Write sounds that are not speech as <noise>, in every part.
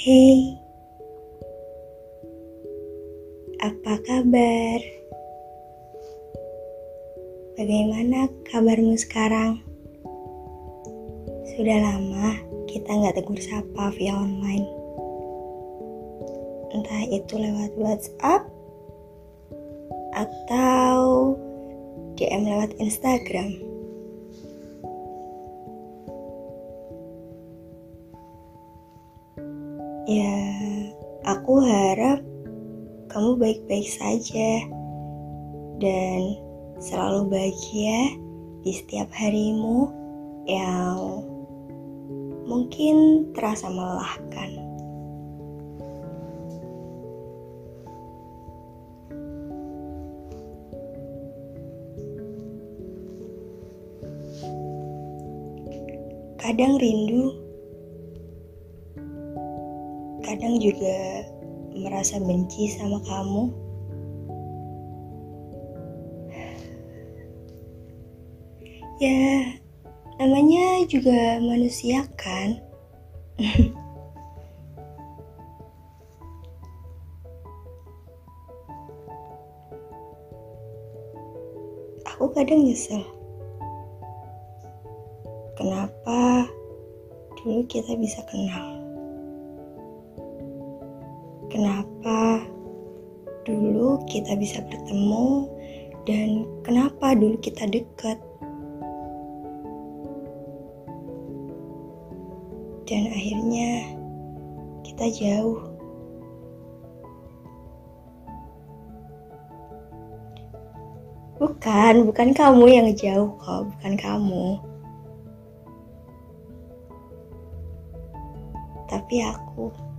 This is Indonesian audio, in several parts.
Hei, apa kabar? Bagaimana kabarmu sekarang? Sudah lama kita nggak tegur sapa via online. Entah itu lewat WhatsApp atau DM lewat Instagram. Ya, aku harap kamu baik-baik saja dan selalu bahagia di setiap harimu yang mungkin terasa melelahkan. Kadang rindu kadang juga merasa benci sama kamu. Ya, namanya juga manusia kan. <laughs> Aku kadang nyesel. Kenapa dulu kita bisa kenal? Kita bisa bertemu dan kenapa dulu kita dekat. Dan akhirnya kita jauh. Bukan, bukan kamu yang jauh kok, bukan kamu. Tapi aku.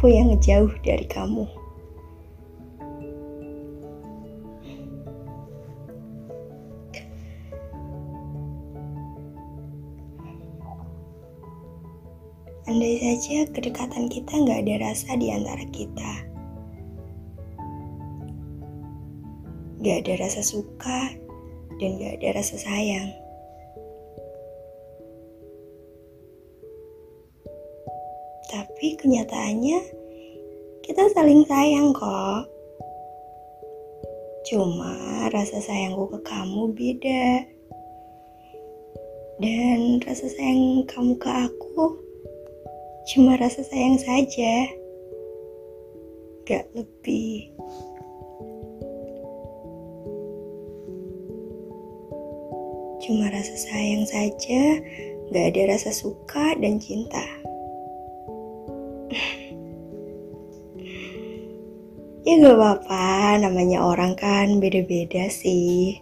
Aku yang jauh dari kamu. Andai saja kedekatan kita nggak ada rasa di antara kita. Gak ada rasa suka dan gak ada rasa sayang. Kenyataannya kita saling sayang kok. Cuma rasa sayangku ke kamu beda. Dan rasa sayang kamu ke aku cuma rasa sayang saja. Gak lebih. Cuma rasa sayang saja, gak ada rasa suka dan cinta. Ya gak apa-apa, namanya orang kan beda-beda sih.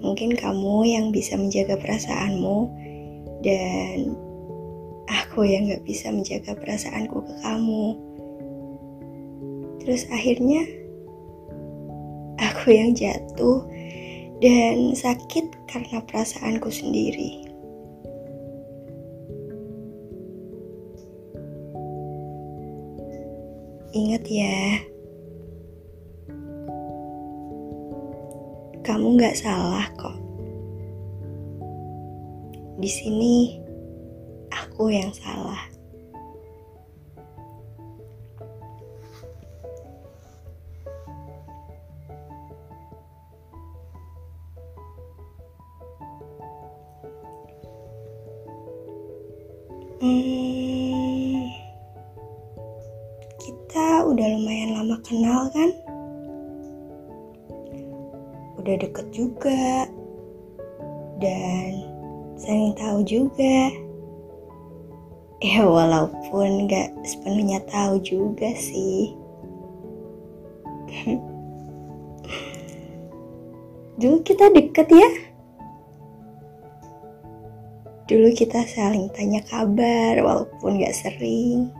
Mungkin kamu yang bisa menjaga perasaanmu dan aku yang gak bisa menjaga perasaanku ke kamu. Terus akhirnya aku yang jatuh dan sakit karena perasaanku sendiri. Ingat ya, kamu gak salah kok. Di sini aku yang salah. Hmm, udah lumayan lama kenal kan? Udah deket juga. Dan saling tahu juga. Ya walaupun gak sepenuhnya tahu juga sih. Dulu kita deket ya? Dulu kita saling tanya kabar walaupun gak sering.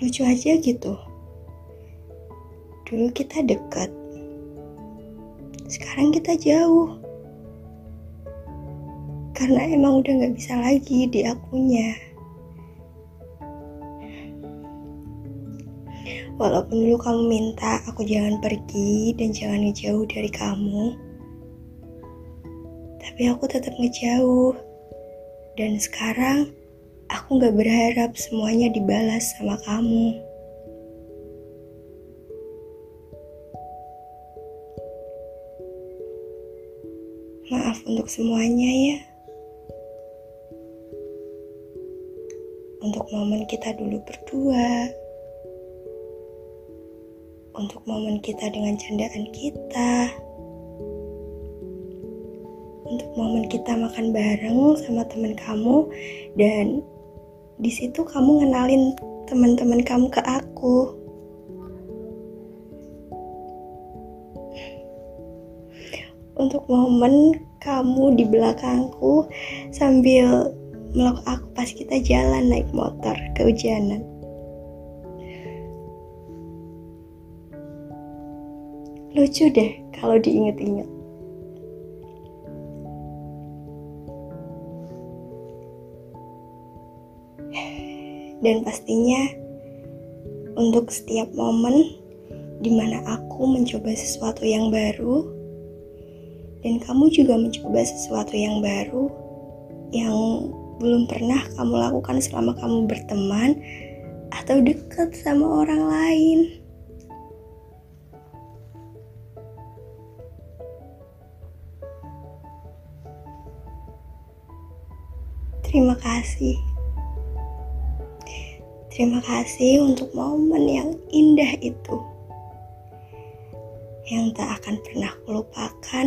lucu aja gitu. Dulu kita dekat. Sekarang kita jauh. Karena emang udah nggak bisa lagi di akunya. Walaupun dulu kamu minta aku jangan pergi dan jangan ngejauh dari kamu tapi aku tetap ngejauh. Dan sekarang aku gak berharap semuanya dibalas sama kamu. Maaf untuk semuanya ya. Untuk momen kita dulu berdua untuk momen kita dengan candaan kita, untuk momen kita makan bareng sama teman kamu, dan di situ kamu ngenalin teman-teman kamu ke aku. Untuk momen kamu di belakangku sambil meluk aku pas kita jalan naik motor kehujanan. lucu deh kalau diinget-inget. Dan pastinya untuk setiap momen di mana aku mencoba sesuatu yang baru dan kamu juga mencoba sesuatu yang baru yang belum pernah kamu lakukan selama kamu berteman atau dekat sama orang lain. Terima kasih. Terima kasih untuk momen yang indah itu. Yang tak akan pernah kulupakan.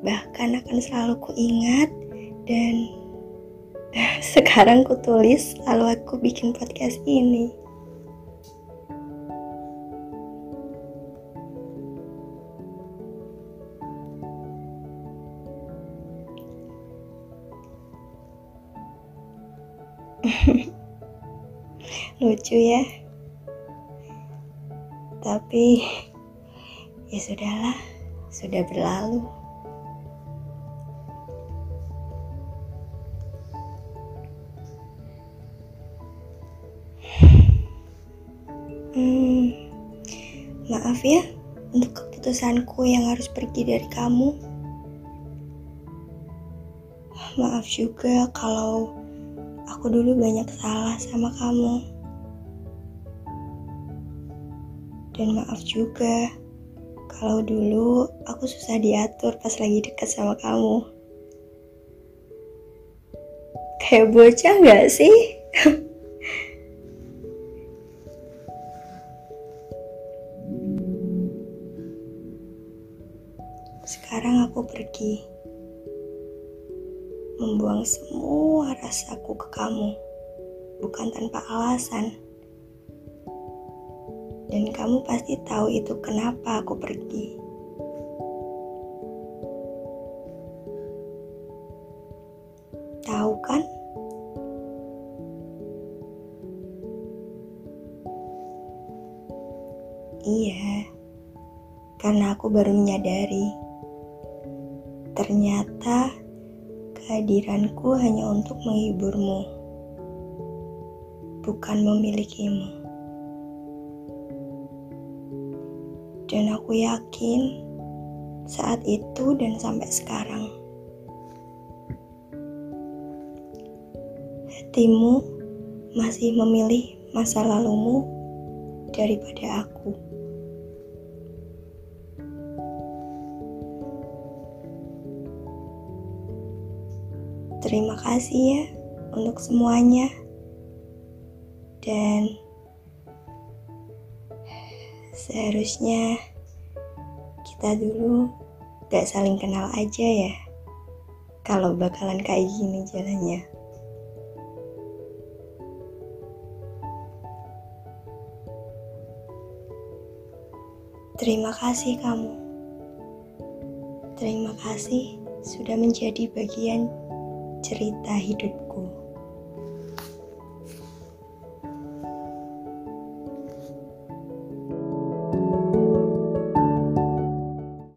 Bahkan akan selalu kuingat dan <laughs> sekarang kutulis lalu aku bikin podcast ini. <laughs> lucu ya. Tapi ya sudahlah sudah berlalu. Hmm, maaf ya untuk keputusanku yang harus pergi dari kamu. Maaf juga kalau aku dulu banyak salah sama kamu. Dan maaf juga kalau dulu aku susah diatur pas lagi deket sama kamu. Kayak bocah gak sih? Sekarang aku pergi membuang semua rasaku ke kamu, bukan tanpa alasan. Dan kamu pasti tahu itu kenapa aku pergi. Tahu kan? Iya, karena aku baru menyadari ternyata Kehadiranku hanya untuk menghiburmu, bukan memilikimu. Dan aku yakin saat itu dan sampai sekarang, hatimu masih memilih masa lalumu daripada aku. Terima kasih ya untuk semuanya. Dan seharusnya kita dulu gak saling kenal aja ya. Kalau bakalan kayak gini jalannya. Terima kasih kamu. Terima kasih sudah menjadi bagian cerita hidup